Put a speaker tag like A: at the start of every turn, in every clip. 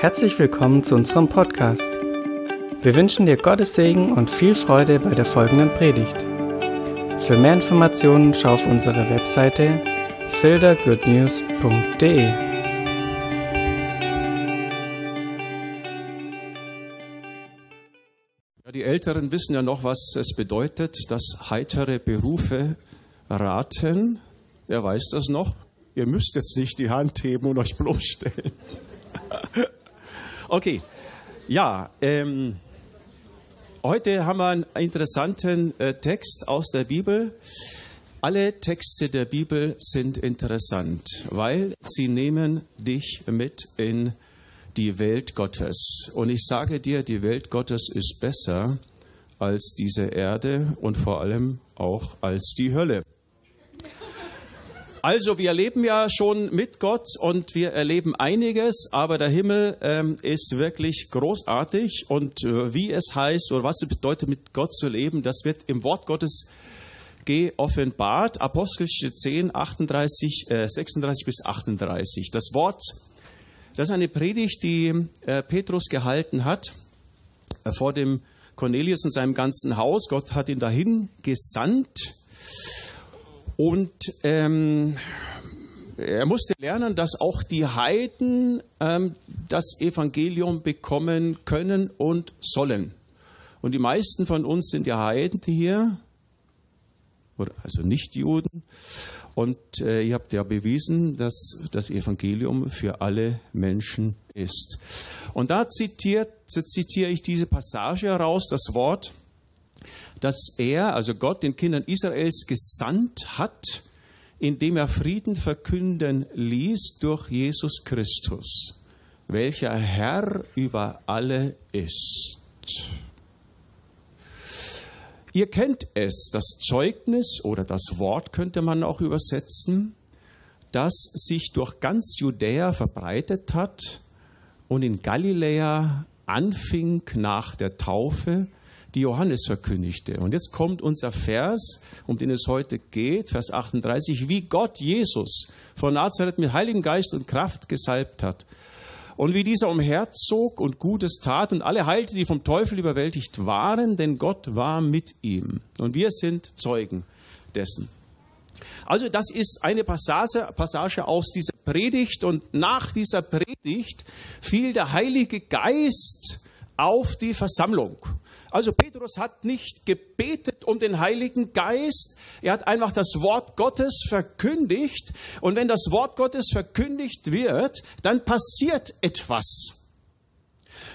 A: Herzlich willkommen zu unserem Podcast. Wir wünschen dir Gottes Segen und viel Freude bei der folgenden Predigt. Für mehr Informationen schau auf unsere Webseite fildergoodnews.de.
B: Ja, die Älteren wissen ja noch, was es bedeutet, dass heitere Berufe raten. Wer weiß das noch? Ihr müsst jetzt nicht die Hand heben und euch bloßstellen. Okay, ja, ähm, heute haben wir einen interessanten äh, Text aus der Bibel. Alle Texte der Bibel sind interessant, weil sie nehmen dich mit in die Welt Gottes. Und ich sage dir, die Welt Gottes ist besser als diese Erde und vor allem auch als die Hölle. Also wir leben ja schon mit Gott und wir erleben einiges, aber der Himmel ähm, ist wirklich großartig und äh, wie es heißt oder was es bedeutet, mit Gott zu leben, das wird im Wort Gottes geoffenbart. Apostelgeschichte 10, 38, äh, 36 bis 38. Das Wort, das ist eine Predigt, die äh, Petrus gehalten hat äh, vor dem Cornelius und seinem ganzen Haus. Gott hat ihn dahin gesandt und ähm, er musste lernen, dass auch die Heiden ähm, das Evangelium bekommen können und sollen. Und die meisten von uns sind ja Heiden hier, also nicht Juden. Und äh, ihr habt ja bewiesen, dass das Evangelium für alle Menschen ist. Und da zitiert, zitiere ich diese Passage heraus, das Wort, dass er, also Gott, den Kindern Israels gesandt hat, indem er Frieden verkünden ließ durch Jesus Christus, welcher Herr über alle ist. Ihr kennt es, das Zeugnis oder das Wort könnte man auch übersetzen, das sich durch ganz Judäa verbreitet hat und in Galiläa anfing nach der Taufe die Johannes verkündigte. Und jetzt kommt unser Vers, um den es heute geht, Vers 38, wie Gott Jesus von Nazareth mit Heiligen Geist und Kraft gesalbt hat. Und wie dieser umherzog und Gutes tat und alle heilte, die vom Teufel überwältigt waren, denn Gott war mit ihm. Und wir sind Zeugen dessen. Also das ist eine Passage, Passage aus dieser Predigt und nach dieser Predigt fiel der Heilige Geist auf die Versammlung. Also Petrus hat nicht gebetet um den Heiligen Geist, er hat einfach das Wort Gottes verkündigt. Und wenn das Wort Gottes verkündigt wird, dann passiert etwas.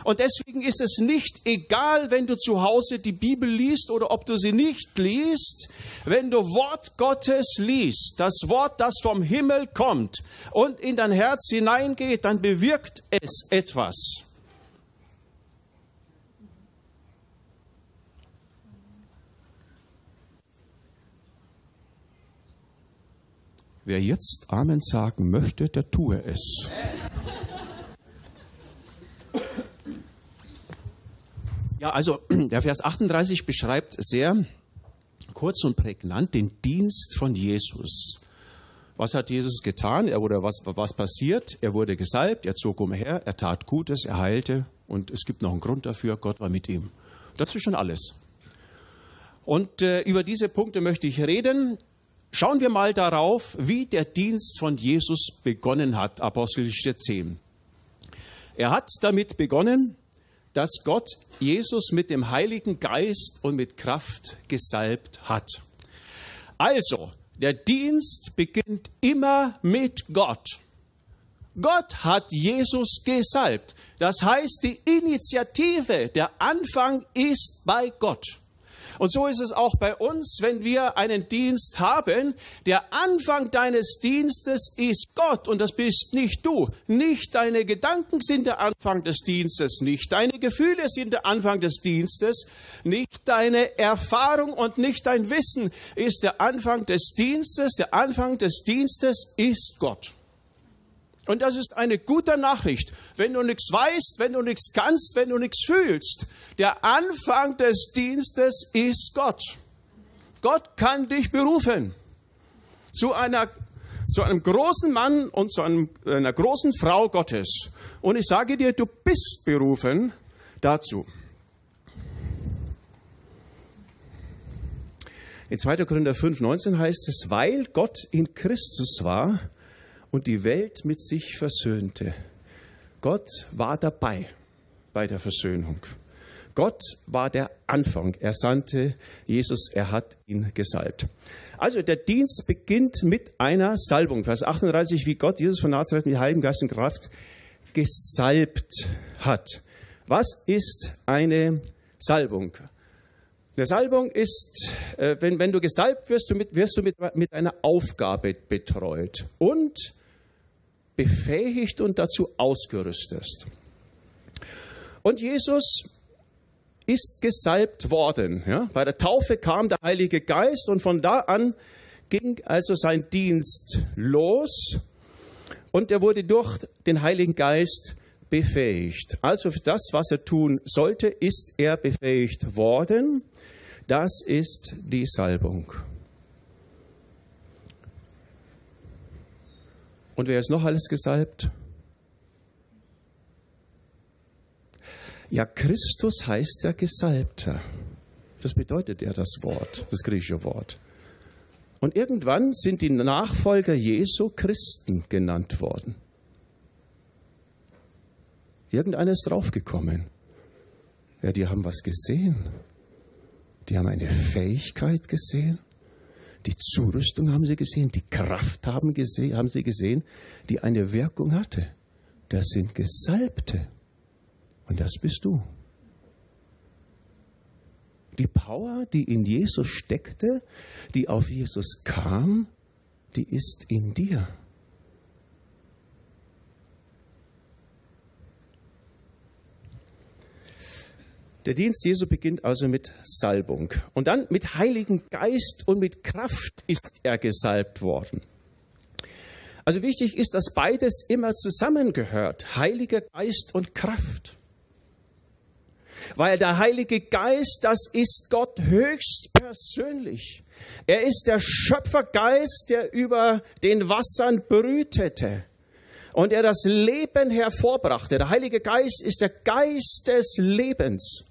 B: Und deswegen ist es nicht egal, wenn du zu Hause die Bibel liest oder ob du sie nicht liest. Wenn du Wort Gottes liest, das Wort, das vom Himmel kommt und in dein Herz hineingeht, dann bewirkt es etwas. Wer jetzt Amen sagen möchte, der tue es. Ja, also der Vers 38 beschreibt sehr kurz und prägnant den Dienst von Jesus. Was hat Jesus getan? Er wurde, was, was passiert? Er wurde gesalbt, er zog umher, er tat Gutes, er heilte und es gibt noch einen Grund dafür, Gott war mit ihm. Das ist schon alles. Und äh, über diese Punkte möchte ich reden. Schauen wir mal darauf, wie der Dienst von Jesus begonnen hat, Apostelgeschichte 10. Er hat damit begonnen, dass Gott Jesus mit dem Heiligen Geist und mit Kraft gesalbt hat. Also, der Dienst beginnt immer mit Gott. Gott hat Jesus gesalbt. Das heißt, die Initiative, der Anfang ist bei Gott. Und so ist es auch bei uns, wenn wir einen Dienst haben. Der Anfang deines Dienstes ist Gott und das bist nicht du. Nicht deine Gedanken sind der Anfang des Dienstes, nicht deine Gefühle sind der Anfang des Dienstes, nicht deine Erfahrung und nicht dein Wissen ist der Anfang des Dienstes. Der Anfang des Dienstes ist Gott. Und das ist eine gute Nachricht. Wenn du nichts weißt, wenn du nichts kannst, wenn du nichts fühlst, der Anfang des Dienstes ist Gott. Gott kann dich berufen zu einer, zu einem großen Mann und zu einem, einer großen Frau Gottes. Und ich sage dir, du bist berufen dazu. In 2. Korinther 5, 19 heißt es, weil Gott in Christus war und die Welt mit sich versöhnte. Gott war dabei bei der Versöhnung. Gott war der Anfang. Er sandte Jesus, er hat ihn gesalbt. Also der Dienst beginnt mit einer Salbung. Vers 38, wie Gott Jesus von Nazareth mit Heiligen Geist und Kraft gesalbt hat. Was ist eine Salbung? Eine Salbung ist, äh, wenn, wenn du gesalbt wirst, wirst du mit, mit einer Aufgabe betreut und befähigt und dazu ausgerüstet. Und Jesus ist gesalbt worden. Ja? Bei der Taufe kam der Heilige Geist und von da an ging also sein Dienst los und er wurde durch den Heiligen Geist befähigt. Also für das, was er tun sollte, ist er befähigt worden. Das ist die Salbung. Und wer ist noch alles gesalbt? Ja, Christus heißt ja Gesalbter. Das bedeutet ja das Wort, das griechische Wort. Und irgendwann sind die Nachfolger Jesu Christen genannt worden. Irgendeiner ist draufgekommen. Ja, die haben was gesehen. Die haben eine Fähigkeit gesehen. Die Zurüstung haben sie gesehen. Die Kraft haben, gesehen, haben sie gesehen, die eine Wirkung hatte. Das sind Gesalbte. Und das bist du. Die Power, die in Jesus steckte, die auf Jesus kam, die ist in dir. Der Dienst Jesu beginnt also mit Salbung. Und dann mit Heiligen Geist und mit Kraft ist er gesalbt worden. Also wichtig ist, dass beides immer zusammengehört. Heiliger Geist und Kraft. Weil der Heilige Geist, das ist Gott höchst persönlich. Er ist der Schöpfergeist, der über den Wassern brütete und er das Leben hervorbrachte. Der Heilige Geist ist der Geist des Lebens.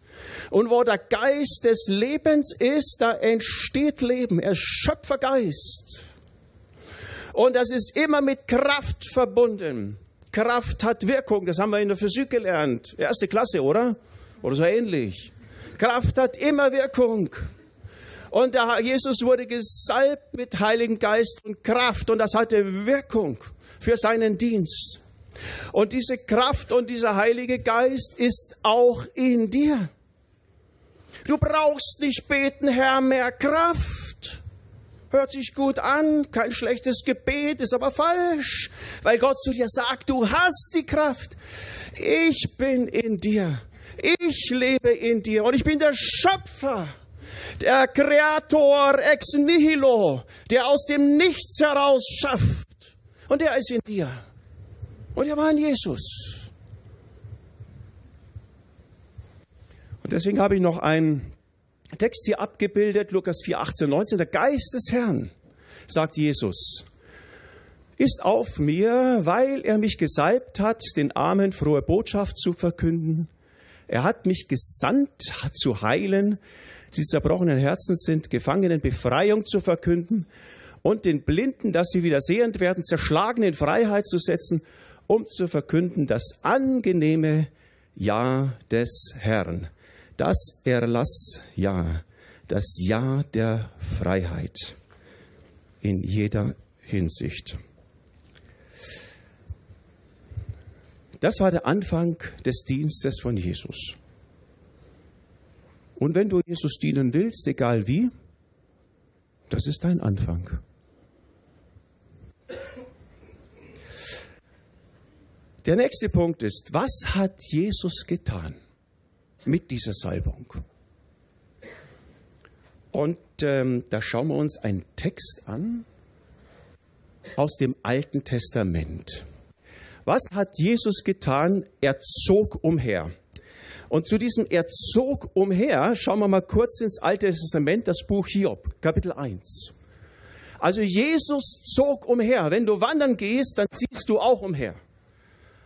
B: Und wo der Geist des Lebens ist, da entsteht Leben. Er ist Schöpfergeist. Und das ist immer mit Kraft verbunden. Kraft hat Wirkung, das haben wir in der Physik gelernt. Erste Klasse, oder? Oder so ähnlich. Kraft hat immer Wirkung. Und der Jesus wurde gesalbt mit Heiligen Geist und Kraft und das hatte Wirkung für seinen Dienst. Und diese Kraft und dieser Heilige Geist ist auch in dir. Du brauchst nicht beten, Herr, mehr Kraft. Hört sich gut an, kein schlechtes Gebet, ist aber falsch, weil Gott zu dir sagt, du hast die Kraft. Ich bin in dir. Ich lebe in dir und ich bin der Schöpfer, der Kreator ex nihilo, der aus dem Nichts heraus schafft. Und der ist in dir. Und er war in Jesus. Und deswegen habe ich noch einen Text hier abgebildet, Lukas 4, 18, 19. Der Geist des Herrn, sagt Jesus, ist auf mir, weil er mich gesalbt hat, den Armen frohe Botschaft zu verkünden er hat mich gesandt, zu heilen, die zerbrochenen Herzen sind, Gefangenen Befreiung zu verkünden und den Blinden, dass sie wieder sehend werden, zerschlagen in Freiheit zu setzen, um zu verkünden das angenehme Ja des Herrn, das Erlassja, das Ja der Freiheit in jeder Hinsicht. Das war der Anfang des Dienstes von Jesus. Und wenn du Jesus dienen willst, egal wie, das ist dein Anfang. Der nächste Punkt ist, was hat Jesus getan mit dieser Salbung? Und ähm, da schauen wir uns einen Text an aus dem Alten Testament. Was hat Jesus getan? Er zog umher. Und zu diesem Er zog umher schauen wir mal kurz ins Alte Testament, das Buch Hiob, Kapitel 1. Also Jesus zog umher. Wenn du wandern gehst, dann ziehst du auch umher.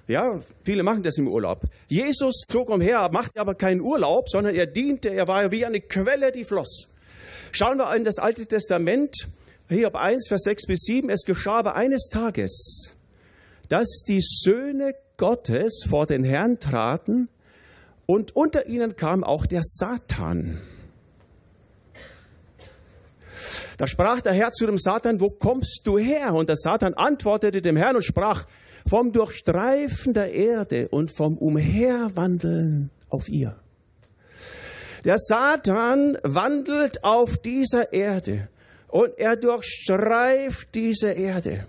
B: Ja, viele machen das im Urlaub. Jesus zog umher, machte aber keinen Urlaub, sondern er diente, er war wie eine Quelle, die floss. Schauen wir in das Alte Testament, Hiob 1, Vers 6 bis 7. Es geschah aber eines Tages, dass die Söhne Gottes vor den Herrn traten und unter ihnen kam auch der Satan. Da sprach der Herr zu dem Satan, wo kommst du her? Und der Satan antwortete dem Herrn und sprach, vom Durchstreifen der Erde und vom Umherwandeln auf ihr. Der Satan wandelt auf dieser Erde und er durchstreift diese Erde.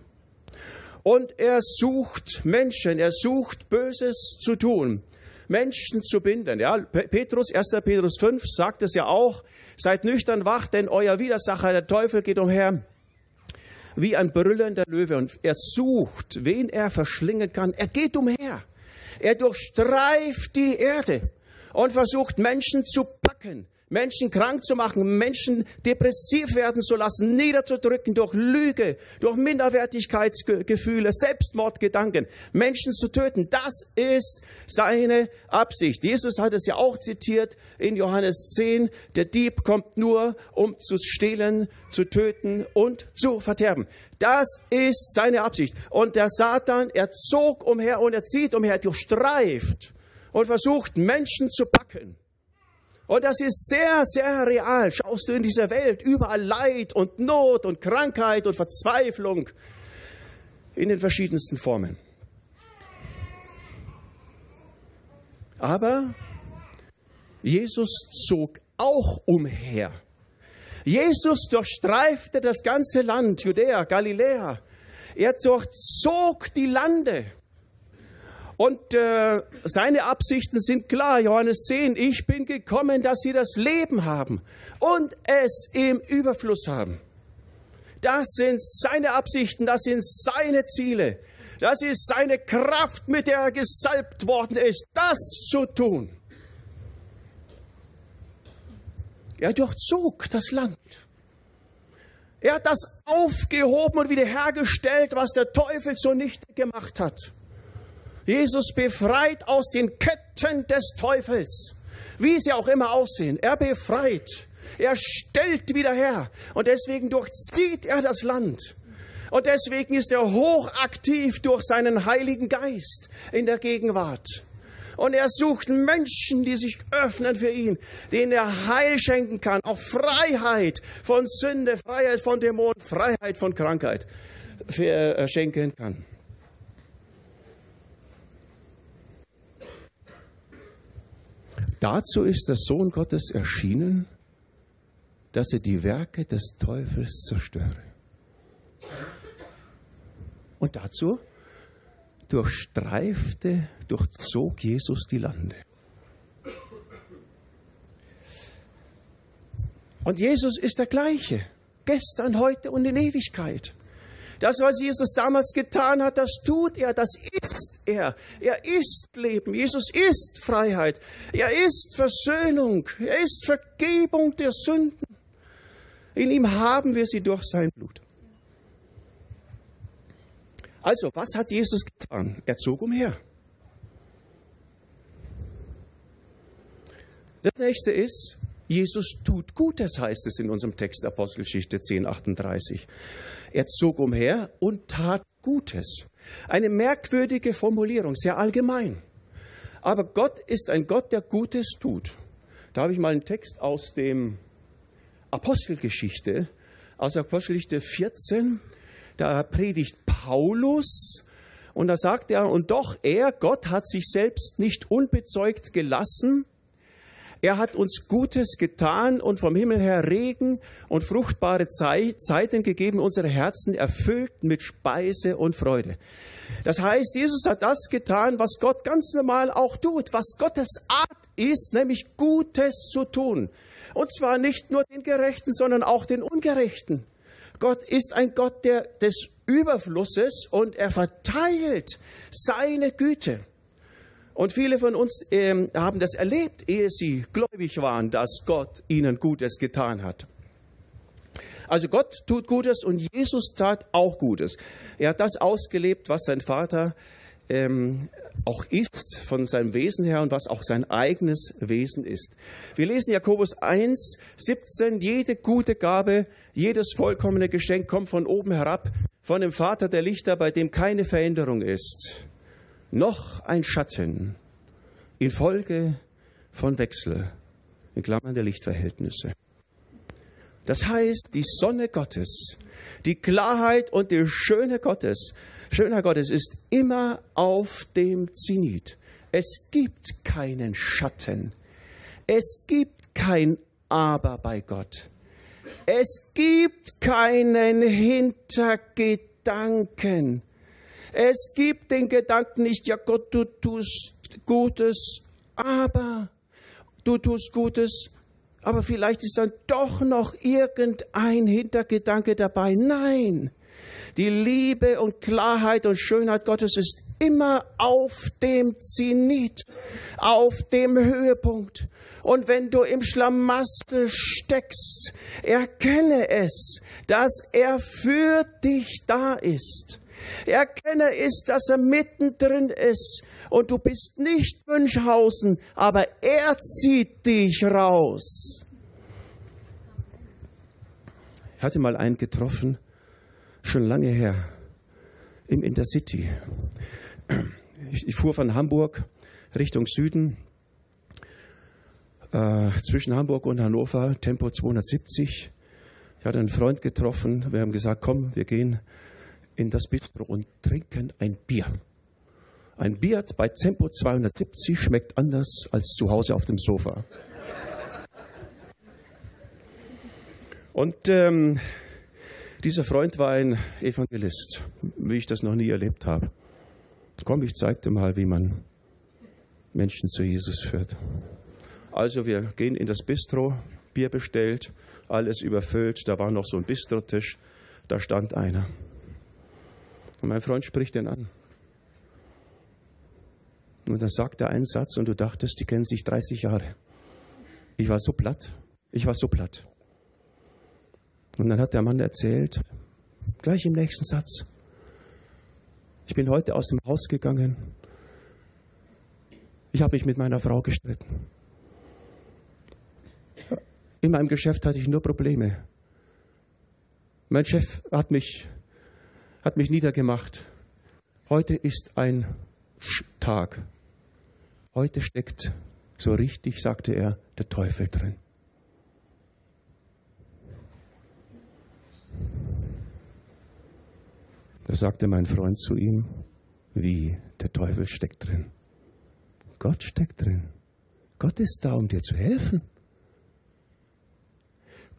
B: Und er sucht Menschen, er sucht Böses zu tun, Menschen zu binden. Ja, Petrus, 1. Petrus 5 sagt es ja auch, seid nüchtern wach, denn euer Widersacher, der Teufel, geht umher wie ein brüllender Löwe und er sucht, wen er verschlingen kann. Er geht umher. Er durchstreift die Erde und versucht Menschen zu packen, Menschen krank zu machen, Menschen depressiv werden zu lassen, niederzudrücken durch Lüge, durch Minderwertigkeitsgefühle, Selbstmordgedanken, Menschen zu töten. Das ist seine Absicht. Jesus hat es ja auch zitiert in Johannes 10. Der Dieb kommt nur, um zu stehlen, zu töten und zu verderben. Das ist seine Absicht. Und der Satan, er zog umher und er zieht umher, durchstreift und versucht Menschen zu packen. Und das ist sehr, sehr real. Schaust du in dieser Welt überall Leid und Not und Krankheit und Verzweiflung in den verschiedensten Formen. Aber Jesus zog auch umher. Jesus durchstreifte das ganze Land, Judäa, Galiläa. Er durchzog die Lande. Und äh, seine Absichten sind klar. Johannes 10, ich bin gekommen, dass sie das Leben haben und es im Überfluss haben. Das sind seine Absichten, das sind seine Ziele. Das ist seine Kraft, mit der er gesalbt worden ist, das zu tun. Er durchzog das Land. Er hat das aufgehoben und wiederhergestellt, was der Teufel so nicht gemacht hat. Jesus befreit aus den Ketten des Teufels, wie sie auch immer aussehen. Er befreit, er stellt wieder her und deswegen durchzieht er das Land. Und deswegen ist er hochaktiv durch seinen Heiligen Geist in der Gegenwart. Und er sucht Menschen, die sich öffnen für ihn, denen er Heil schenken kann, auch Freiheit von Sünde, Freiheit von Dämonen, Freiheit von Krankheit äh, schenken kann. Dazu ist der Sohn Gottes erschienen, dass er die Werke des Teufels zerstöre. Und dazu durchstreifte, durchzog Jesus die Lande. Und Jesus ist der gleiche, gestern, heute und in Ewigkeit. Das, was Jesus damals getan hat, das tut er, das ist er. Er ist Leben. Jesus ist Freiheit. Er ist Versöhnung. Er ist Vergebung der Sünden. In ihm haben wir sie durch sein Blut. Also, was hat Jesus getan? Er zog umher. Das nächste ist, Jesus tut Gutes, heißt es in unserem Text Apostelgeschichte 10, 38. Er zog umher und tat Gutes. Eine merkwürdige Formulierung, sehr allgemein. Aber Gott ist ein Gott, der Gutes tut. Da habe ich mal einen Text aus dem Apostelgeschichte, aus Apostelgeschichte 14. Da predigt Paulus und da sagt er, und doch er, Gott, hat sich selbst nicht unbezeugt gelassen, er hat uns Gutes getan und vom Himmel her Regen und fruchtbare Zeiten gegeben, unsere Herzen erfüllt mit Speise und Freude. Das heißt, Jesus hat das getan, was Gott ganz normal auch tut, was Gottes Art ist, nämlich Gutes zu tun. Und zwar nicht nur den Gerechten, sondern auch den Ungerechten. Gott ist ein Gott der, des Überflusses und er verteilt seine Güte. Und viele von uns ähm, haben das erlebt, ehe sie gläubig waren, dass Gott ihnen Gutes getan hat. Also Gott tut Gutes und Jesus tat auch Gutes. Er hat das ausgelebt, was sein Vater ähm, auch ist von seinem Wesen her und was auch sein eigenes Wesen ist. Wir lesen Jakobus 1, 17, jede gute Gabe, jedes vollkommene Geschenk kommt von oben herab, von dem Vater der Lichter, bei dem keine Veränderung ist, noch ein Schatten infolge von Wechsel, in Klammern der Lichtverhältnisse. Das heißt, die Sonne Gottes, die Klarheit und die Schöne Gottes Schöner Gottes ist immer auf dem Zenit. Es gibt keinen Schatten. Es gibt kein Aber bei Gott. Es gibt keinen Hintergedanken. Es gibt den Gedanken nicht, ja Gott, du tust Gutes, aber du tust Gutes, aber vielleicht ist dann doch noch irgendein Hintergedanke dabei. Nein, die Liebe und Klarheit und Schönheit Gottes ist immer auf dem Zenit, auf dem Höhepunkt. Und wenn du im Schlamassel steckst, erkenne es, dass er für dich da ist. Erkenne es, dass er mittendrin ist und du bist nicht Münchhausen, aber er zieht dich raus. Ich hatte mal einen getroffen, schon lange her, im Intercity. Ich, fuhr von Hamburg Richtung Süden, äh, zwischen Hamburg und Hannover, Tempo 270. Ich hatte einen Freund getroffen, wir haben gesagt, komm, wir gehen in das Bistro und trinken ein Bier. Ein Bier bei Tempo 270 schmeckt anders als zu Hause auf dem Sofa. Und ähm, dieser Freund war ein Evangelist, wie ich das noch nie erlebt habe. Komm, ich zeig dir mal, wie man Menschen zu Jesus führt. Also wir gehen in das Bistro, Bier bestellt, alles überfüllt. Da war noch so ein Bistrotisch, da stand einer. Und mein Freund spricht den an. Und dann sagt er einen Satz und du dachtest, die kennen sich 30 Jahre. Ich war so platt. Ich war so platt. Und dann hat der Mann erzählt, gleich im nächsten Satz, ich bin heute aus dem Haus gegangen. Ich habe mich mit meiner Frau gestritten. In meinem Geschäft hatte ich nur Probleme. Mein Chef hat mich, hat mich niedergemacht. Heute ist ein Tag. Heute steckt, so richtig, sagte er, der Teufel drin. Da sagte mein Freund zu ihm, wie, der Teufel steckt drin. Gott steckt drin. Gott ist da, um dir zu helfen.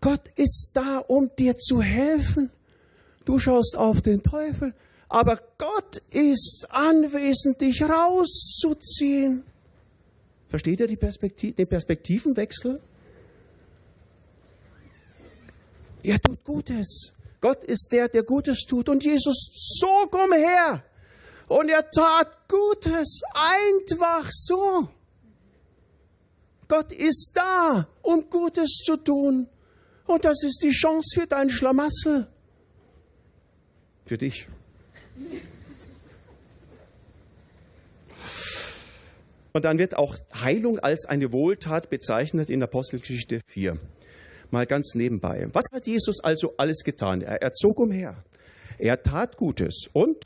B: Gott ist da, um dir zu helfen. Du schaust auf den Teufel, aber Gott ist anwesend, dich rauszuziehen. Versteht ihr Perspektiv den Perspektivenwechsel? Er tut Gutes. Gott ist der, der Gutes tut. Und Jesus zog umher und er tat Gutes einfach so. Gott ist da, um Gutes zu tun. Und das ist die Chance für dein Schlamassel. Für dich. Und dann wird auch Heilung als eine Wohltat bezeichnet in Apostelgeschichte 4 mal ganz nebenbei. Was hat Jesus also alles getan? Er, er zog umher. Er tat Gutes und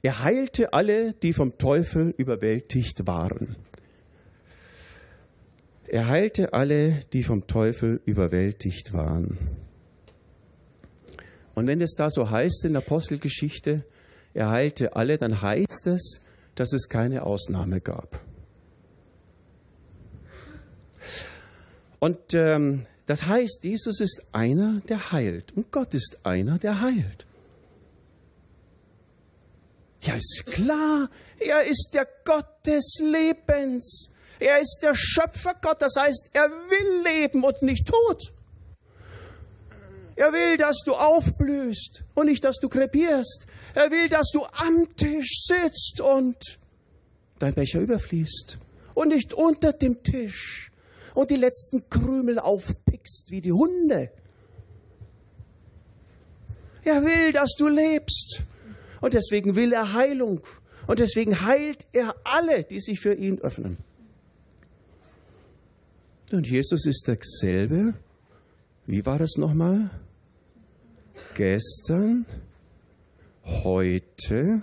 B: er heilte alle, die vom Teufel überwältigt waren. Er heilte alle, die vom Teufel überwältigt waren. Und wenn es da so heißt in der Apostelgeschichte, er heilte alle, dann heißt es, dass es keine Ausnahme gab. Und ähm, das heißt, Jesus ist einer, der heilt. Und Gott ist einer, der heilt. Ja, ist klar, er ist der Gott des Lebens. Er ist der Schöpfergott, das heißt, er will leben und nicht tot. Er will, dass du aufblühst und nicht, dass du krepierst. Er will, dass du am Tisch sitzt und dein Becher überfließt und nicht unter dem Tisch und die letzten Krümel aufpickst wie die Hunde. Er will, dass du lebst. Und deswegen will er Heilung. Und deswegen heilt er alle, die sich für ihn öffnen. Und Jesus ist derselbe. Wie war das nochmal? Gestern, heute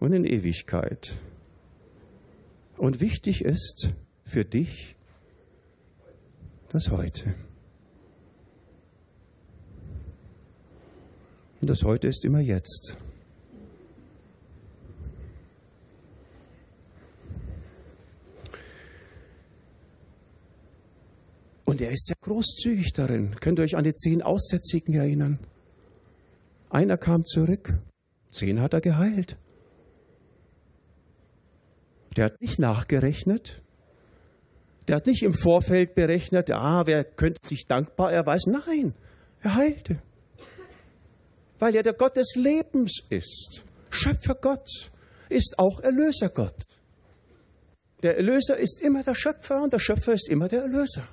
B: und in Ewigkeit. Und wichtig ist für dich das heute. Und das heute ist immer jetzt. Und er ist sehr großzügig darin. Könnt ihr euch an die zehn Aussätzigen erinnern? Einer kam zurück, zehn hat er geheilt. Der hat nicht nachgerechnet. Der hat nicht im Vorfeld berechnet, ah, wer könnte sich dankbar erweisen. Nein, er heilte. Weil er der Gott des Lebens ist. Schöpfer Gott ist auch Erlöser Gott. Der Erlöser ist immer der Schöpfer und der Schöpfer ist immer der Erlöser.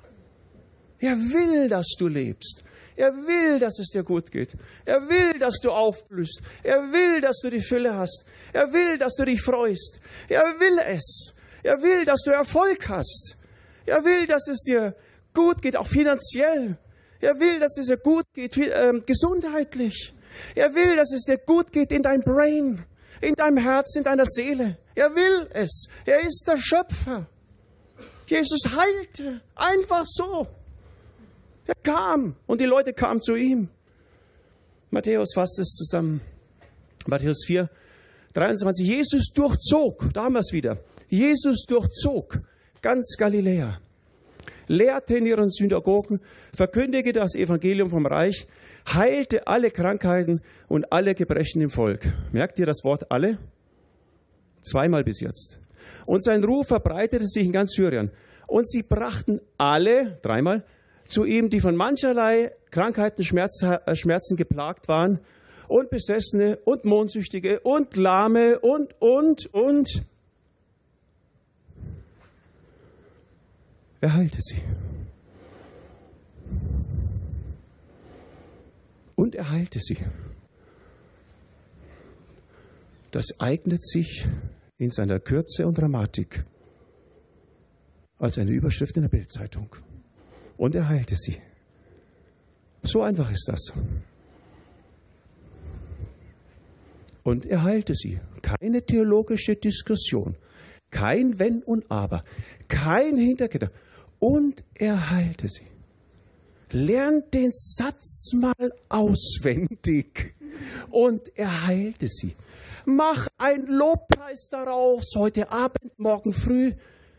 B: Er will, dass du lebst. Er will, dass es dir gut geht. Er will, dass du aufblühst. Er will, dass du die Fülle hast. Er will, dass du dich freust. Er will es. Er will, dass du Erfolg hast. Er will, dass es dir gut geht, auch finanziell. Er will, dass es dir gut geht, äh, gesundheitlich. Er will, dass es dir gut geht in dein Brain, in deinem Herz, in deiner Seele. Er will es. Er ist der Schöpfer. Jesus heilte einfach so. Er kam und die Leute kamen zu ihm. Matthäus fasst es zusammen. Matthäus 4, 23. Jesus durchzog, da haben wir es wieder. Jesus durchzog ganz Galiläa, lehrte in ihren Synagogen, verkündigte das Evangelium vom Reich, heilte alle Krankheiten und alle Gebrechen im Volk. Merkt ihr das Wort alle? Zweimal bis jetzt. Und sein Ruf verbreitete sich in ganz Syrien. Und sie brachten alle, dreimal, zu ihm, die von mancherlei Krankheiten, äh, Schmerzen geplagt waren und Besessene und Mondsüchtige und Lahme und, und, und. Er heilte sie. Und er heilte sie. Das eignet sich in seiner Kürze und Dramatik als eine Überschrift in der Bildzeitung und er heilte sie. So einfach ist das. Und er heilte sie. Keine theologische Diskussion, kein Wenn und Aber, kein Hintergedanke. Und er heilte sie. Lernt den Satz mal auswendig. Und er heilte sie. Mach ein Lobpreis daraus, heute Abend, morgen früh,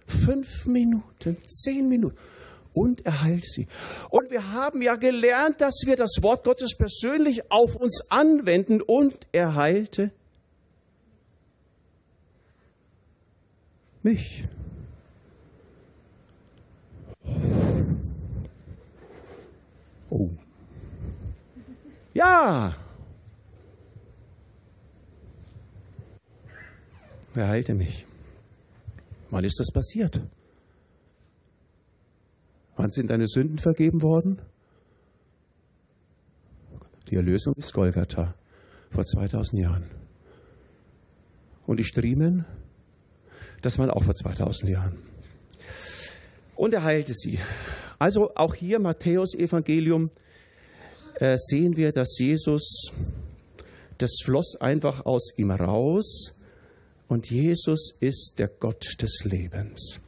B: fünf Minuten, zehn Minuten und er heilt sie. Und wir haben ja gelernt, dass wir das Wort Gottes persönlich auf uns anwenden und er heilte mich. Oh. Ja. Er heilte mich. Wann ist das passiert? Wann sind deine Sünden vergeben worden? Die Erlösung ist Golgatha vor 2000 Jahren. Und die Striemen, das waren auch vor 2000 Jahren. Und er heilte sie. Also auch hier Matthäus Evangelium äh, sehen wir, dass Jesus, das floss einfach aus ihm raus und Jesus ist der Gott des Lebens.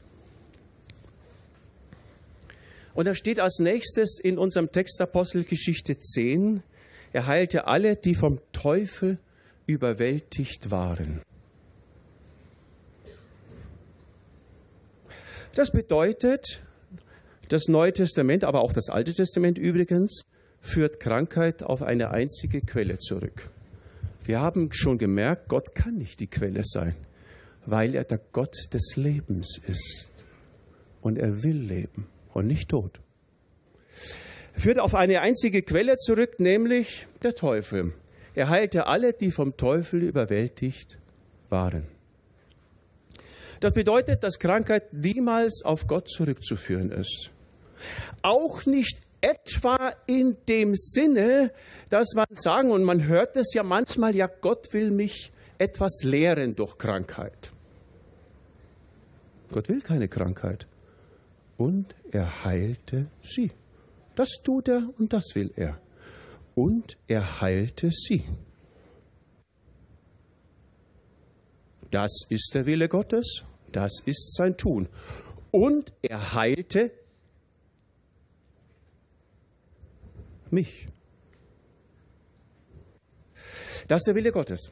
B: Und da steht als nächstes in unserem Text Apostelgeschichte 10, er heilte alle, die vom Teufel überwältigt waren. Das bedeutet, das Neue Testament, aber auch das Alte Testament übrigens, führt Krankheit auf eine einzige Quelle zurück. Wir haben schon gemerkt, Gott kann nicht die Quelle sein, weil er der Gott des Lebens ist. Und er will leben und nicht tot. Führt auf eine einzige Quelle zurück, nämlich der Teufel. Er heilte alle, die vom Teufel überwältigt waren. Das bedeutet, dass Krankheit niemals auf Gott zurückzuführen ist. Auch nicht etwa in dem Sinne, dass man sagen, und man hört es ja manchmal, ja, Gott will mich etwas lehren durch Krankheit. Gott will keine Krankheit. Und er heilte sie. Das tut er und das will er. Und er heilte sie. Das ist der Wille Gottes, das ist sein Tun. Und er heilte mich. Das ist der Wille Gottes.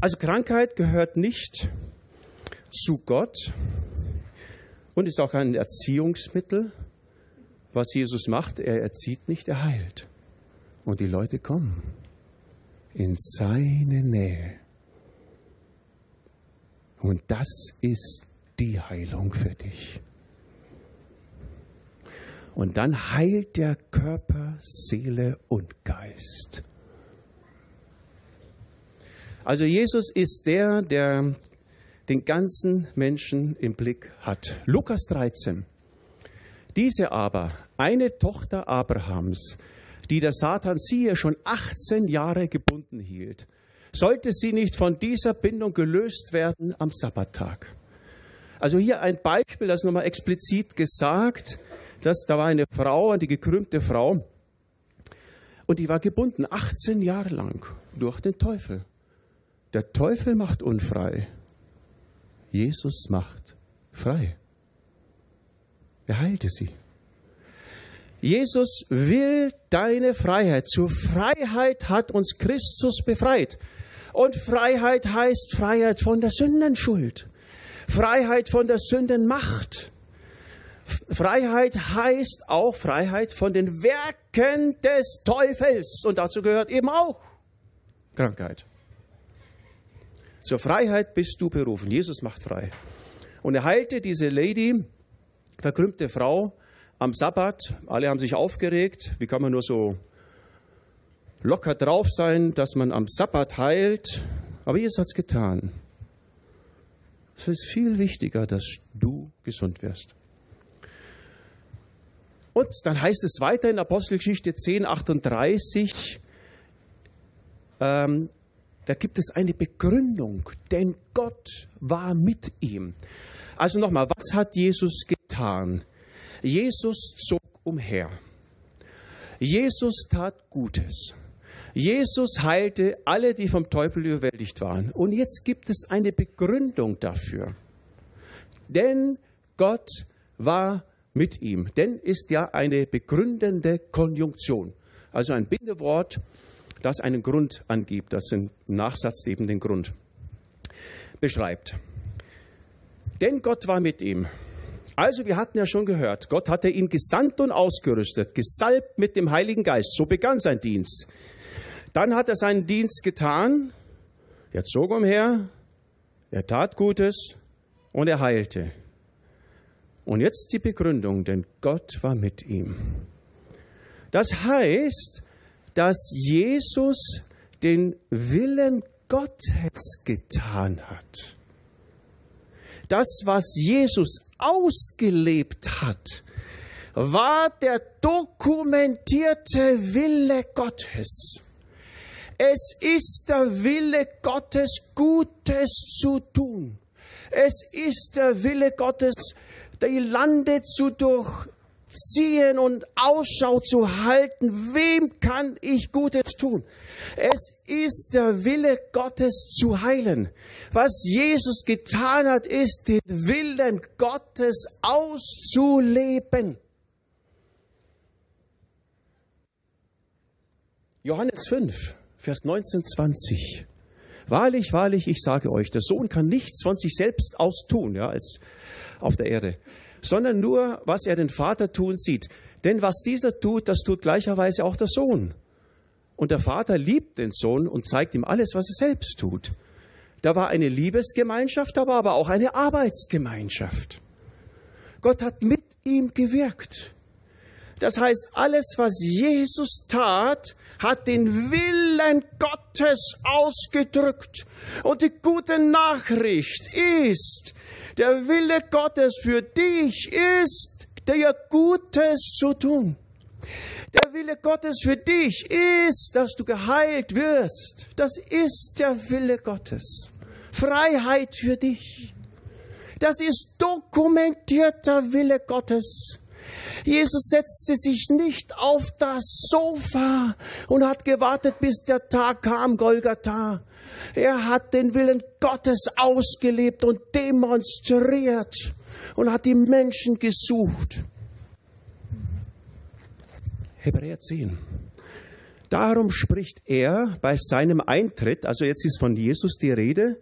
B: Also Krankheit gehört nicht zu Gott und ist auch ein Erziehungsmittel. Was Jesus macht, er erzieht nicht, er heilt. Und die Leute kommen in seine Nähe. Und das ist die Heilung für dich. Und dann heilt der Körper, Seele und Geist. Also Jesus ist der, der den ganzen Menschen im Blick hat. Lukas 13. Diese aber, eine Tochter Abrahams, die der Satan siehe schon 18 Jahre gebunden hielt, sollte sie nicht von dieser Bindung gelöst werden am Sabbattag. Also hier ein Beispiel, das nochmal explizit gesagt, dass da war eine Frau, eine gekrümmte Frau, und die war gebunden 18 Jahre lang durch den Teufel. Der Teufel macht unfrei. Jesus macht frei. Er heilte sie. Jesus will deine Freiheit. Zur Freiheit hat uns Christus befreit. Und Freiheit heißt Freiheit von der Sündenschuld. Freiheit von der Sündenmacht. Freiheit heißt auch Freiheit von den Werken des Teufels. Und dazu gehört eben auch Krankheit. Zur Freiheit bist du berufen. Jesus macht frei. Und er heilte diese Lady, verkrümmte Frau, am Sabbat. Alle haben sich aufgeregt. Wie kann man nur so locker drauf sein, dass man am Sabbat heilt? Aber Jesus hat es getan. Es ist viel wichtiger, dass du gesund wirst. Und dann heißt es weiter in Apostelgeschichte 10, 38, ähm, da gibt es eine Begründung, denn Gott war mit ihm. Also nochmal, was hat Jesus getan? Jesus zog umher. Jesus tat Gutes. Jesus heilte alle, die vom Teufel überwältigt waren. Und jetzt gibt es eine Begründung dafür. Denn Gott war mit ihm. Denn ist ja eine begründende Konjunktion. Also ein Bindewort, das einen Grund angibt, das im Nachsatz eben den Grund beschreibt. Denn Gott war mit ihm. Also wir hatten ja schon gehört, Gott hatte ihn gesandt und ausgerüstet, gesalbt mit dem Heiligen Geist. So begann sein Dienst. Dann hat er seinen Dienst getan, er zog umher, er tat Gutes und er heilte. Und jetzt die Begründung, denn Gott war mit ihm. Das heißt, dass Jesus den Willen Gottes getan hat. Das, was Jesus ausgelebt hat, war der dokumentierte Wille Gottes. Es ist der Wille Gottes, Gutes zu tun. Es ist der Wille Gottes, die Lande zu durch, ziehen und Ausschau zu halten, wem kann ich Gutes tun? Es ist der Wille Gottes zu heilen. Was Jesus getan hat, ist den Willen Gottes auszuleben. Johannes 5, Vers 19, 20. Wahrlich, wahrlich, ich sage euch, der Sohn kann nichts von sich selbst aus tun, ja, als auf der Erde sondern nur, was er den Vater tun sieht. Denn was dieser tut, das tut gleicherweise auch der Sohn. Und der Vater liebt den Sohn und zeigt ihm alles, was er selbst tut. Da war eine Liebesgemeinschaft, da aber auch eine Arbeitsgemeinschaft. Gott hat mit ihm gewirkt. Das heißt, alles, was Jesus tat, hat den Willen Gottes ausgedrückt. Und die gute Nachricht ist, der Wille Gottes für dich ist, dir Gutes zu tun. Der Wille Gottes für dich ist, dass du geheilt wirst. Das ist der Wille Gottes. Freiheit für dich. Das ist dokumentierter Wille Gottes. Jesus setzte sich nicht auf das Sofa und hat gewartet, bis der Tag kam, Golgatha. Er hat den Willen Gottes ausgelebt und demonstriert und hat die Menschen gesucht. Hebräer 10. Darum spricht er bei seinem Eintritt, also jetzt ist von Jesus die Rede,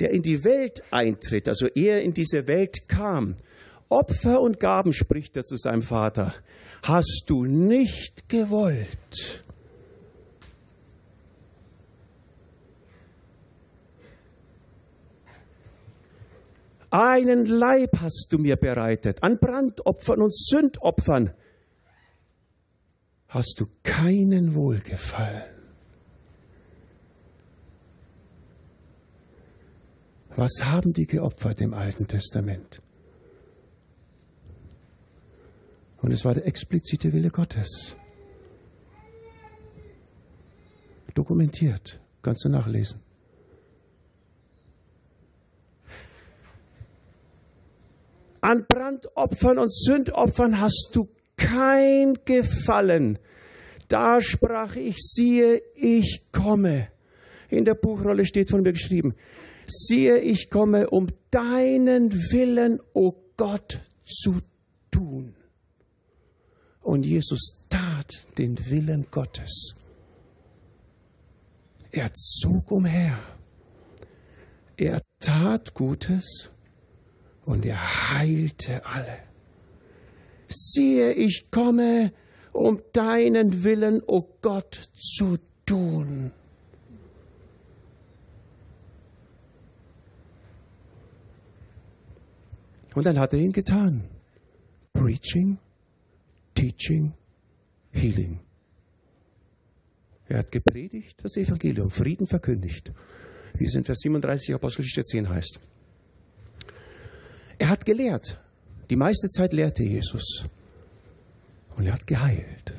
B: der in die Welt eintritt, also er in diese Welt kam. Opfer und Gaben, spricht er zu seinem Vater, hast du nicht gewollt. Einen Leib hast du mir bereitet, an Brandopfern und Sündopfern hast du keinen Wohlgefallen. Was haben die geopfert im Alten Testament? Und es war der explizite Wille Gottes. Dokumentiert, kannst du nachlesen. An Brandopfern und Sündopfern hast du kein Gefallen. Da sprach ich, siehe, ich komme. In der Buchrolle steht von mir geschrieben, siehe, ich komme, um deinen Willen, o oh Gott, zu tun. Und Jesus tat den Willen Gottes. Er zog umher. Er tat Gutes und er heilte alle. Siehe, ich komme, um deinen Willen, o oh Gott, zu tun. Und dann hat er ihn getan. Preaching, Teaching, Healing. Er hat gepredigt, das Evangelium, Frieden verkündigt, wie es in Vers 37 Apostelgeschichte 10 heißt. Er hat gelehrt. Die meiste Zeit lehrte Jesus. Und er hat geheilt.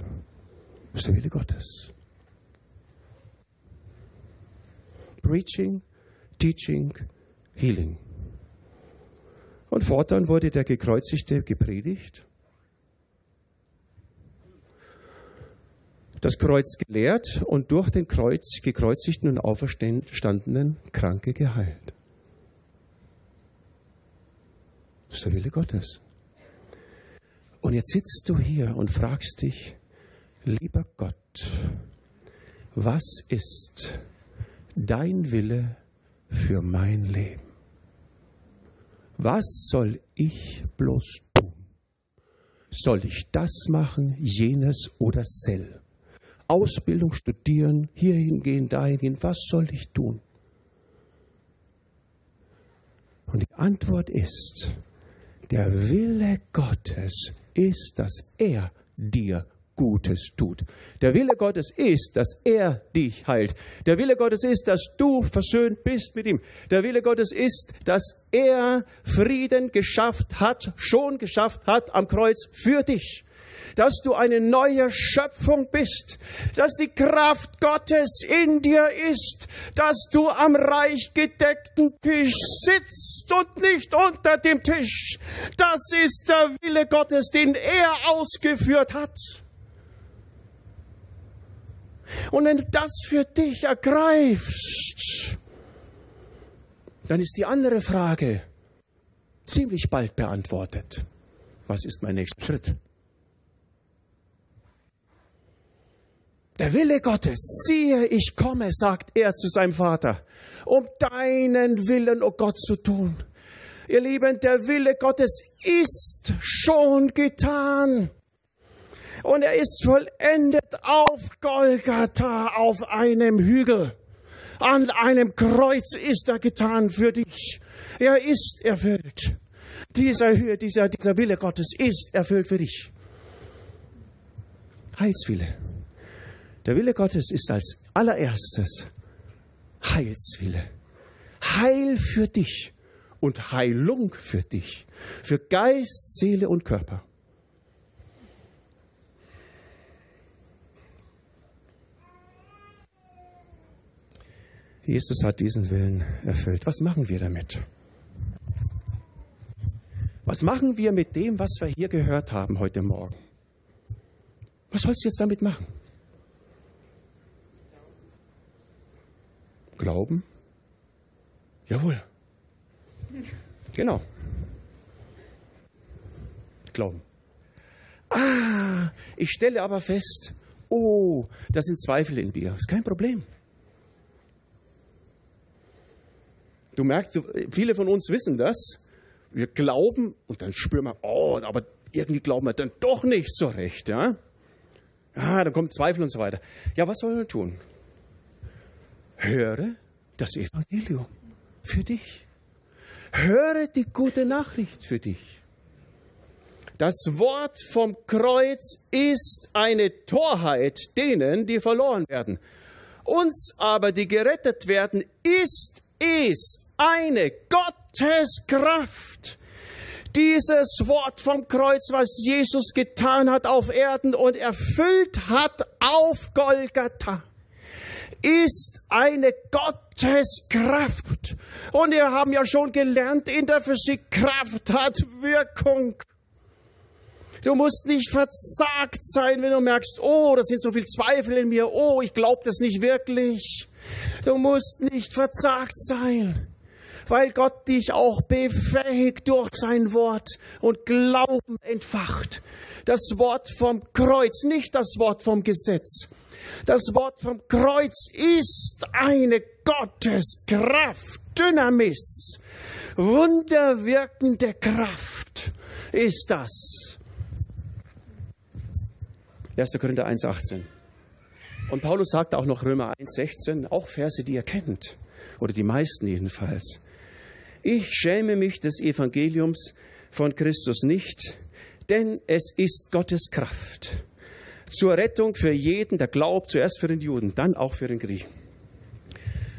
B: Das ist der Wille Gottes. Preaching, Teaching, Healing. Und fortan wurde der Gekreuzigte gepredigt das Kreuz gelehrt und durch den Kreuz gekreuzigten und auferstandenen Kranke geheilt. Das ist der Wille Gottes. Und jetzt sitzt du hier und fragst dich, lieber Gott, was ist dein Wille für mein Leben? Was soll ich bloß tun? Soll ich das machen, jenes oder sel? Ausbildung studieren, hierhin gehen, dahin gehen. Was soll ich tun? Und die Antwort ist, der Wille Gottes ist, dass er dir Gutes tut. Der Wille Gottes ist, dass er dich heilt. Der Wille Gottes ist, dass du versöhnt bist mit ihm. Der Wille Gottes ist, dass er Frieden geschafft hat, schon geschafft hat am Kreuz für dich dass du eine neue Schöpfung bist, dass die Kraft Gottes in dir ist, dass du am reich gedeckten Tisch sitzt und nicht unter dem Tisch. Das ist der Wille Gottes, den er ausgeführt hat. Und wenn du das für dich ergreifst, dann ist die andere Frage ziemlich bald beantwortet. Was ist mein nächster Schritt? Der Wille Gottes, siehe, ich komme, sagt er zu seinem Vater, um deinen Willen, o oh Gott, zu tun. Ihr Lieben, der Wille Gottes ist schon getan. Und er ist vollendet auf Golgatha, auf einem Hügel. An einem Kreuz ist er getan für dich. Er ist erfüllt. Dieser, dieser, dieser Wille Gottes ist erfüllt für dich. Heilswille. Der Wille Gottes ist als allererstes Heilswille. Heil für dich und Heilung für dich, für Geist, Seele und Körper. Jesus hat diesen Willen erfüllt. Was machen wir damit? Was machen wir mit dem, was wir hier gehört haben heute Morgen? Was sollst du jetzt damit machen? Glauben? Jawohl. Genau. Glauben. Ah, ich stelle aber fest, oh, das sind Zweifel in mir. Ist kein Problem. Du merkst, viele von uns wissen das. Wir glauben und dann spüren wir, oh, aber irgendwie glauben wir dann doch nicht so recht. Ja, ja dann kommen Zweifel und so weiter. Ja, was sollen wir tun? Höre das Evangelium für dich. Höre die gute Nachricht für dich. Das Wort vom Kreuz ist eine Torheit denen, die verloren werden. Uns aber, die gerettet werden, ist es eine Gotteskraft. Dieses Wort vom Kreuz, was Jesus getan hat auf Erden und erfüllt hat auf Golgatha, ist eine Gotteskraft. Und wir haben ja schon gelernt in der Physik, Kraft hat Wirkung. Du musst nicht verzagt sein, wenn du merkst, oh, das sind so viele Zweifel in mir, oh, ich glaube das nicht wirklich. Du musst nicht verzagt sein, weil Gott dich auch befähigt durch sein Wort und Glauben entfacht. Das Wort vom Kreuz, nicht das Wort vom Gesetz. Das Wort vom Kreuz ist eine Gotteskraft, Dynamis, wunderwirkende Kraft ist das. 1. Korinther 1,18. Und Paulus sagte auch noch Römer 1,16, auch Verse, die er kennt, oder die meisten jedenfalls. Ich schäme mich des Evangeliums von Christus nicht, denn es ist Gottes Kraft zur Rettung für jeden, der glaubt, zuerst für den Juden, dann auch für den Griechen.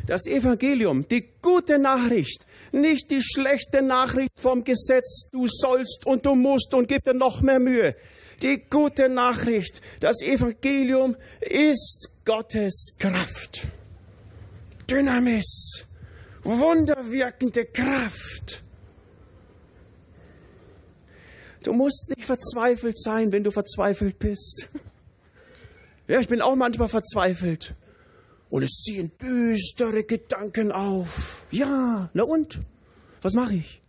B: Das Evangelium, die gute Nachricht, nicht die schlechte Nachricht vom Gesetz, du sollst und du musst und gib dir noch mehr Mühe. Die gute Nachricht, das Evangelium ist Gottes Kraft. Dynamis, wunderwirkende Kraft. Du musst nicht verzweifelt sein, wenn du verzweifelt bist. Ja, ich bin auch manchmal verzweifelt. Und es ziehen düstere Gedanken auf. Ja, na und? Was mache ich?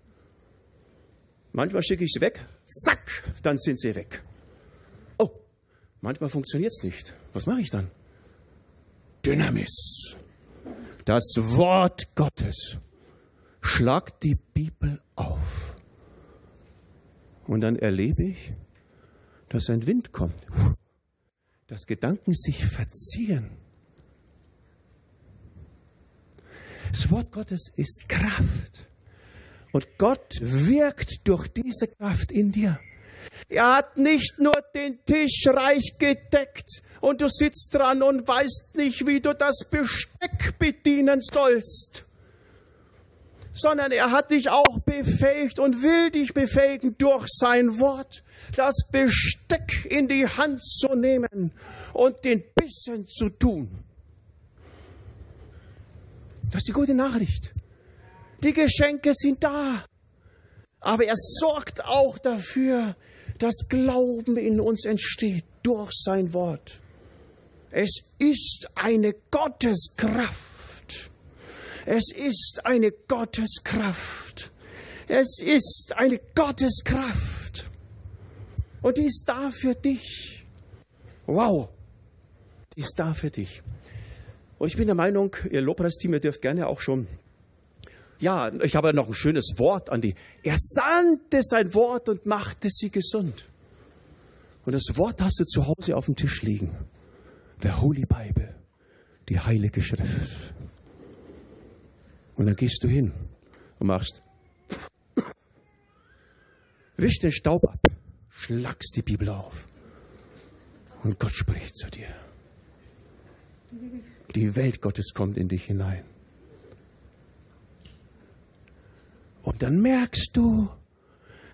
B: Manchmal schicke ich sie weg. Zack, dann sind sie weg. Oh, manchmal funktioniert es nicht. Was mache ich dann? Dynamis. Das Wort Gottes. Schlag die Bibel auf. Und dann erlebe ich, dass ein Wind kommt dass Gedanken sich verziehen. Das Wort Gottes ist Kraft. Und Gott wirkt durch diese Kraft in dir. Er hat nicht nur den Tisch reich gedeckt und du sitzt dran und weißt nicht, wie du das Besteck bedienen sollst, sondern er hat dich auch befähigt und will dich befähigen durch sein Wort das Besteck in die Hand zu nehmen und den Bissen zu tun. Das ist die gute Nachricht. Die Geschenke sind da. Aber er sorgt auch dafür, dass Glauben in uns entsteht durch sein Wort. Es ist eine Gotteskraft. Es ist eine Gotteskraft. Es ist eine Gotteskraft. Und die ist da für dich. Wow, die ist da für dich. Und ich bin der Meinung, ihr Lobpreisteam, ihr dürft gerne auch schon. Ja, ich habe noch ein schönes Wort an die. Er sandte sein Wort und machte sie gesund. Und das Wort hast du zu Hause auf dem Tisch liegen. The Holy Bible, die Heilige Schrift. Und dann gehst du hin und machst, wisch den Staub ab schlagst die Bibel auf und Gott spricht zu dir. Die Welt Gottes kommt in dich hinein. Und dann merkst du,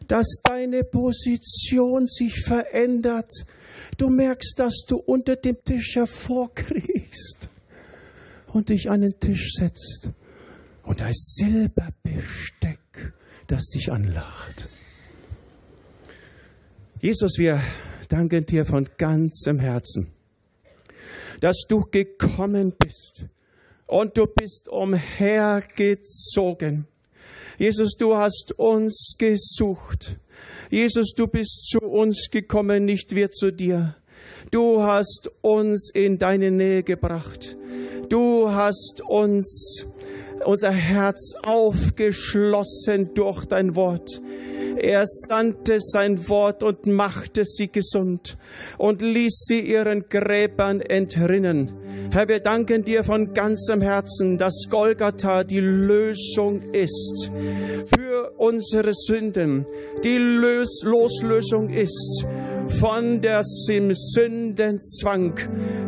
B: dass deine Position sich verändert. Du merkst, dass du unter dem Tisch hervorkriegst. und dich an den Tisch setzt und ist Silberbesteck, das dich anlacht. Jesus, wir danken dir von ganzem Herzen, dass du gekommen bist und du bist umhergezogen. Jesus, du hast uns gesucht. Jesus, du bist zu uns gekommen, nicht wir zu dir. Du hast uns in deine Nähe gebracht. Du hast uns unser Herz aufgeschlossen durch dein Wort. Er sandte sein Wort und machte sie gesund und ließ sie ihren Gräbern entrinnen. Herr, wir danken dir von ganzem Herzen, dass Golgatha die Lösung ist für unsere Sünden, die Lös Loslösung ist von der Sündenzwang.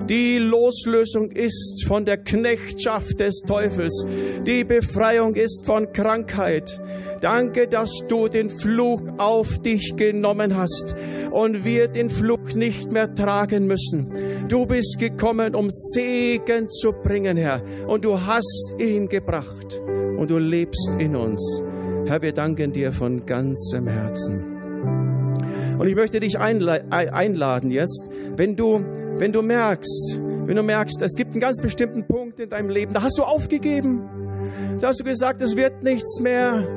B: Die Loslösung ist von der Knechtschaft des Teufels. Die Befreiung ist von Krankheit. Danke, dass du den Fluch auf dich genommen hast und wir den Fluch nicht mehr tragen müssen. Du bist gekommen, um Segen zu bringen, Herr, und du hast ihn gebracht und du lebst in uns. Herr, wir danken dir von ganzem Herzen. Und ich möchte dich einladen jetzt, wenn du, wenn du merkst, wenn du merkst, es gibt einen ganz bestimmten Punkt in deinem Leben, da hast du aufgegeben, da hast du gesagt, es wird nichts mehr.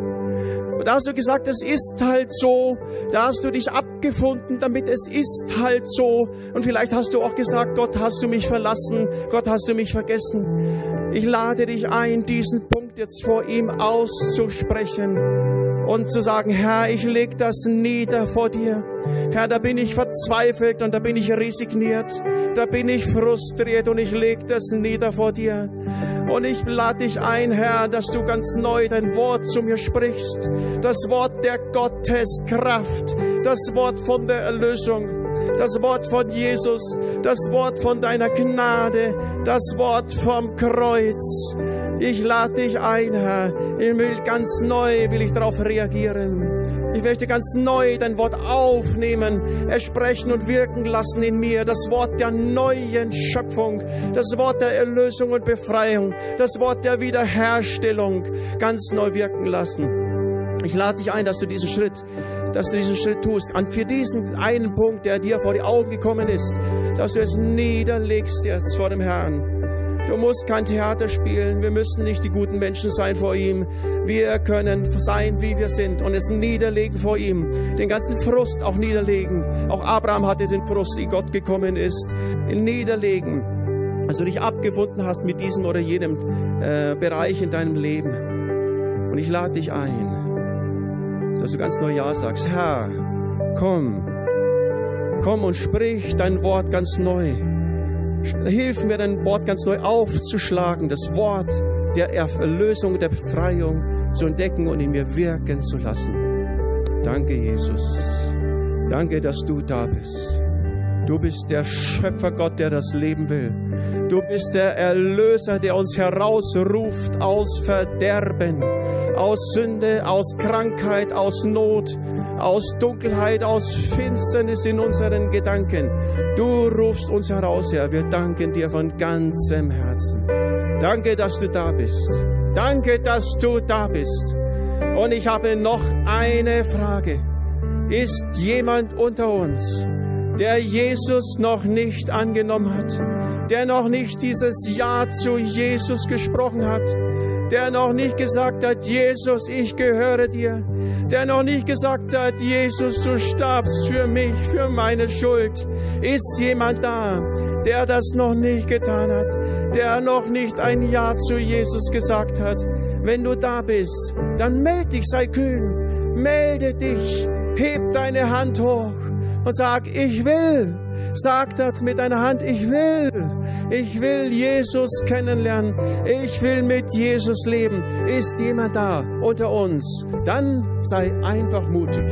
B: Da hast du gesagt, es ist halt so. Da hast du dich abgefunden, damit es ist halt so. Und vielleicht hast du auch gesagt, Gott, hast du mich verlassen? Gott, hast du mich vergessen? Ich lade dich ein, diesen Punkt jetzt vor ihm auszusprechen und zu sagen, Herr, ich leg das nieder vor dir. Herr, da bin ich verzweifelt und da bin ich resigniert, da bin ich frustriert und ich leg das nieder vor dir. Und ich lade dich ein, Herr, dass du ganz neu dein Wort zu mir sprichst. Das Wort der Gotteskraft, das Wort von der Erlösung, das Wort von Jesus, das Wort von deiner Gnade, das Wort vom Kreuz. Ich lade dich ein, Herr. Ich will ganz neu, will ich darauf reagieren. Ich möchte ganz neu dein Wort aufnehmen, ersprechen und wirken lassen in mir. Das Wort der neuen Schöpfung, das Wort der Erlösung und Befreiung, das Wort der Wiederherstellung ganz neu wirken lassen. Ich lade dich ein, dass du diesen Schritt, dass du diesen Schritt tust. Und für diesen einen Punkt, der dir vor die Augen gekommen ist, dass du es niederlegst jetzt vor dem Herrn. Du musst kein Theater spielen. Wir müssen nicht die guten Menschen sein vor ihm. Wir können sein, wie wir sind und es niederlegen vor ihm. Den ganzen Frust auch niederlegen. Auch Abraham hatte den Frust, wie Gott gekommen ist. Niederlegen. Also du dich abgefunden hast mit diesem oder jenem äh, Bereich in deinem Leben. Und ich lade dich ein, dass du ganz neu Ja sagst. Herr, komm. Komm und sprich dein Wort ganz neu. Hilf mir, dein Wort ganz neu aufzuschlagen, das Wort der Erlösung, der Befreiung zu entdecken und in mir wirken zu lassen. Danke, Jesus. Danke, dass du da bist. Du bist der Schöpfergott, der das Leben will. Du bist der Erlöser, der uns herausruft aus Verderben, aus Sünde, aus Krankheit, aus Not, aus Dunkelheit, aus Finsternis in unseren Gedanken. Du rufst uns heraus, Herr. Wir danken dir von ganzem Herzen. Danke, dass du da bist. Danke, dass du da bist. Und ich habe noch eine Frage. Ist jemand unter uns, der Jesus noch nicht angenommen hat, der noch nicht dieses Ja zu Jesus gesprochen hat, der noch nicht gesagt hat, Jesus, ich gehöre dir, der noch nicht gesagt hat, Jesus, du starbst für mich, für meine Schuld. Ist jemand da, der das noch nicht getan hat, der noch nicht ein Ja zu Jesus gesagt hat? Wenn du da bist, dann melde dich, sei kühn, melde dich, heb deine Hand hoch und sag, ich will. Sag das mit deiner Hand, ich will. Ich will Jesus kennenlernen. Ich will mit Jesus leben. Ist jemand da unter uns? Dann sei einfach mutig.